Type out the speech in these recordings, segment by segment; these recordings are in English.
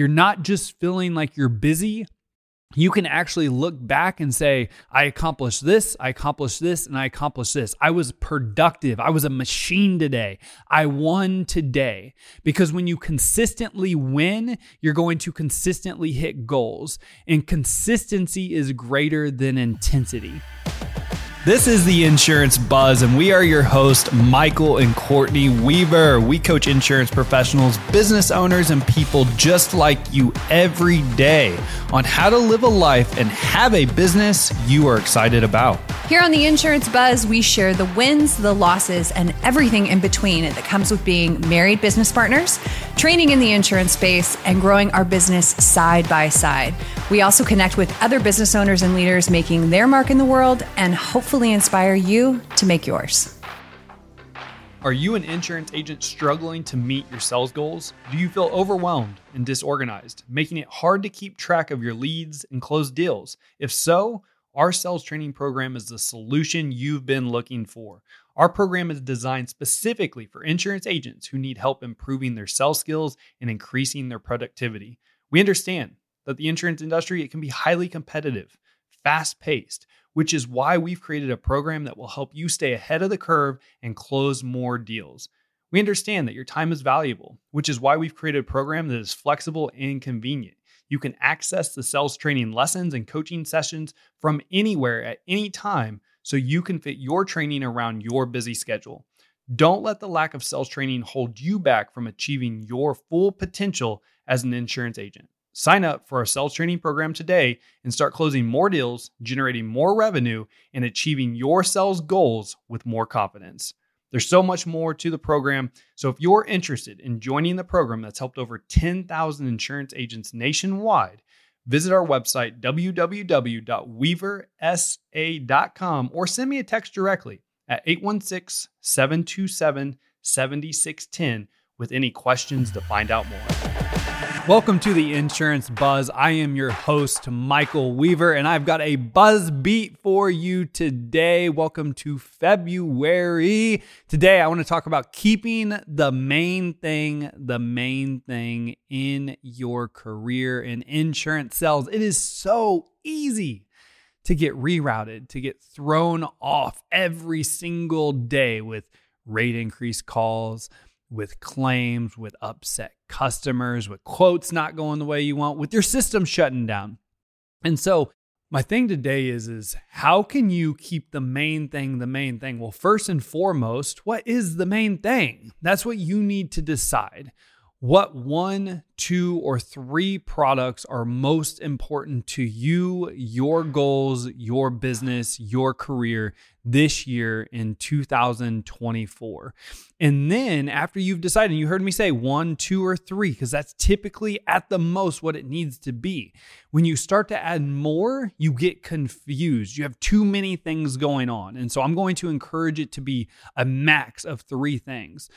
you're not just feeling like you're busy, you can actually look back and say, I accomplished this, I accomplished this, and I accomplished this. I was productive. I was a machine today. I won today. Because when you consistently win, you're going to consistently hit goals. And consistency is greater than intensity. This is the Insurance Buzz, and we are your hosts, Michael and Courtney Weaver. We coach insurance professionals, business owners, and people just like you every day on how to live a life and have a business you are excited about. Here on the Insurance Buzz, we share the wins, the losses, and everything in between that comes with being married business partners, training in the insurance space, and growing our business side by side. We also connect with other business owners and leaders making their mark in the world and hopefully inspire you to make yours. Are you an insurance agent struggling to meet your sales goals? Do you feel overwhelmed and disorganized, making it hard to keep track of your leads and close deals? If so, our sales training program is the solution you've been looking for. Our program is designed specifically for insurance agents who need help improving their sales skills and increasing their productivity. We understand that the insurance industry it can be highly competitive, fast-paced, which is why we've created a program that will help you stay ahead of the curve and close more deals. We understand that your time is valuable, which is why we've created a program that is flexible and convenient. You can access the sales training lessons and coaching sessions from anywhere at any time so you can fit your training around your busy schedule. Don't let the lack of sales training hold you back from achieving your full potential as an insurance agent. Sign up for our sales training program today and start closing more deals, generating more revenue, and achieving your sales goals with more confidence. There's so much more to the program. So if you're interested in joining the program that's helped over 10,000 insurance agents nationwide, visit our website, www.weaversa.com, or send me a text directly at 816 727 7610 with any questions to find out more. Welcome to the Insurance Buzz. I am your host, Michael Weaver, and I've got a buzz beat for you today. Welcome to February. Today, I want to talk about keeping the main thing, the main thing in your career in insurance sales. It is so easy to get rerouted, to get thrown off every single day with rate increase calls with claims, with upset customers, with quotes not going the way you want, with your system shutting down. And so, my thing today is is how can you keep the main thing the main thing? Well, first and foremost, what is the main thing? That's what you need to decide what one, two, or three products are most important to you, your goals, your business, your career this year in 2024. And then after you've decided, you heard me say one, two, or three, because that's typically at the most what it needs to be. When you start to add more, you get confused. You have too many things going on. And so I'm going to encourage it to be a max of three things.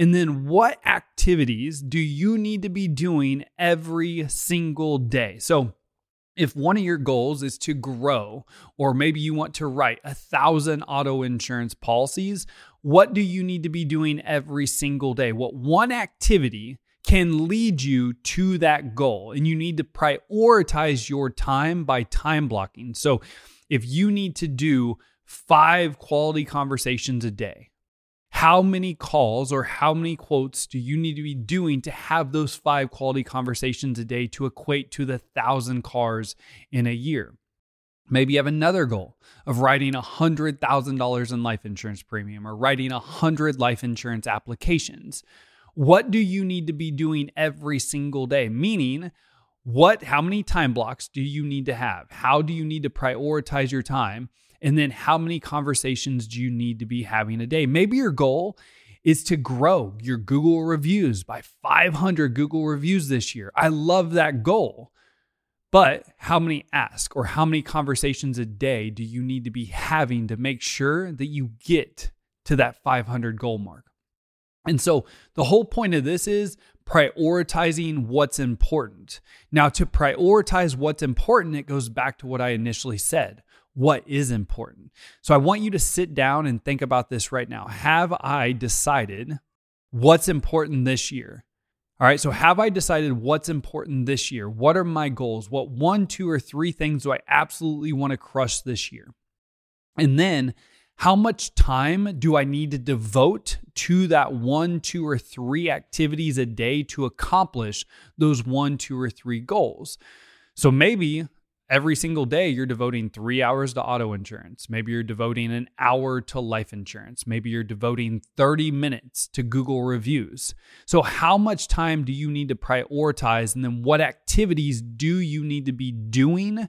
And then what activities do you need to be doing every single day? So, if one of your goals is to grow, or maybe you want to write a thousand auto insurance policies, what do you need to be doing every single day? What one activity can lead you to that goal? And you need to prioritize your time by time blocking. So, if you need to do five quality conversations a day, how many calls or how many quotes do you need to be doing to have those five quality conversations a day to equate to the thousand cars in a year? Maybe you have another goal of writing $100,000 in life insurance premium or writing 100 life insurance applications. What do you need to be doing every single day? Meaning, what how many time blocks do you need to have? How do you need to prioritize your time? And then how many conversations do you need to be having a day? Maybe your goal is to grow your Google reviews by 500 Google reviews this year. I love that goal. But how many ask or how many conversations a day do you need to be having to make sure that you get to that 500 goal mark? And so the whole point of this is prioritizing what's important. Now, to prioritize what's important, it goes back to what I initially said what is important. So I want you to sit down and think about this right now. Have I decided what's important this year? All right, so have I decided what's important this year? What are my goals? What one, two, or three things do I absolutely want to crush this year? And then how much time do I need to devote to that one, two, or three activities a day to accomplish those one, two, or three goals? So maybe every single day you're devoting three hours to auto insurance. Maybe you're devoting an hour to life insurance. Maybe you're devoting 30 minutes to Google reviews. So, how much time do you need to prioritize? And then, what activities do you need to be doing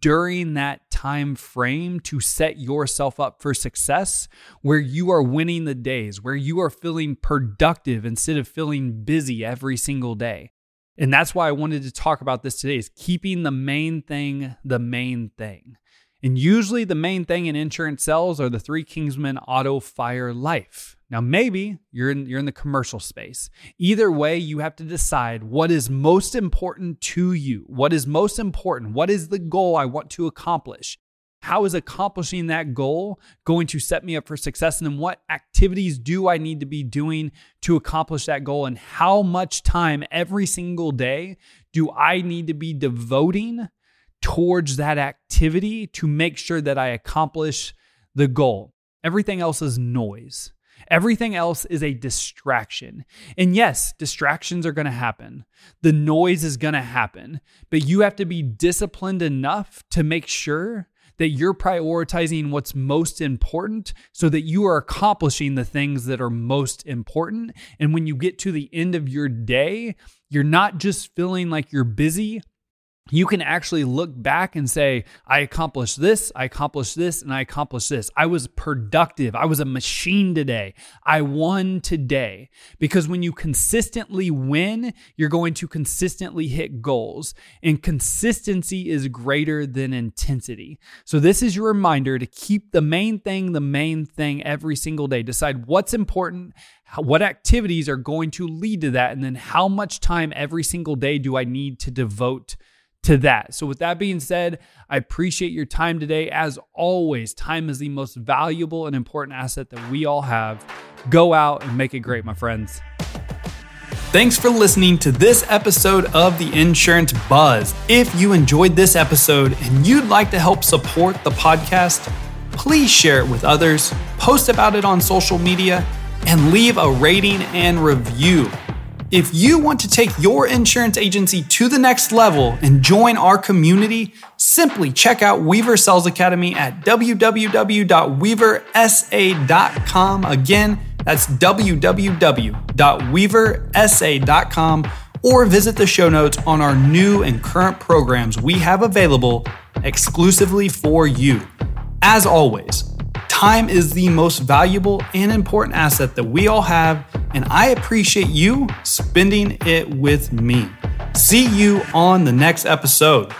during that time frame to set yourself up for success where you are winning the days, where you are feeling productive instead of feeling busy every single day? And that's why I wanted to talk about this today is keeping the main thing the main thing. And usually the main thing in insurance sales are the three Kingsmen auto fire life. Now maybe you're in you're in the commercial space. Either way, you have to decide what is most important to you. What is most important? What is the goal I want to accomplish? How is accomplishing that goal going to set me up for success? And then what activities do I need to be doing to accomplish that goal? And how much time every single day do I need to be devoting towards that activity to make sure that I accomplish the goal? Everything else is noise. Everything else is a distraction. And yes, distractions are going to happen. The noise is going to happen, but you have to be disciplined enough to make sure that you're prioritizing what's most important so that you are accomplishing the things that are most important. And when you get to the end of your day, you're not just feeling like you're busy, you can actually look back and say, I accomplished this, I accomplished this, and I accomplished this. I was productive. I was a machine today. I won today. Because when you consistently win, you're going to consistently hit goals. And consistency is greater than intensity. So, this is your reminder to keep the main thing the main thing every single day. Decide what's important, what activities are going to lead to that, and then how much time every single day do I need to devote to that. So, with that being said, I appreciate your time today. As always, time is the most valuable and important asset that we all have. Go out and make it great, my friends. Thanks for listening to this episode of the Insurance Buzz. If you enjoyed this episode and you'd like to help support the podcast, please share it with others, post about it on social media, and leave a rating and review. If you want to take your insurance agency to the next level and join our community, simply check out Weaver Sales Academy at www.weaversa.com. Again, that's www.weaversa.com or visit the show notes on our new and current programs we have available exclusively for you. As always, Time is the most valuable and important asset that we all have, and I appreciate you spending it with me. See you on the next episode.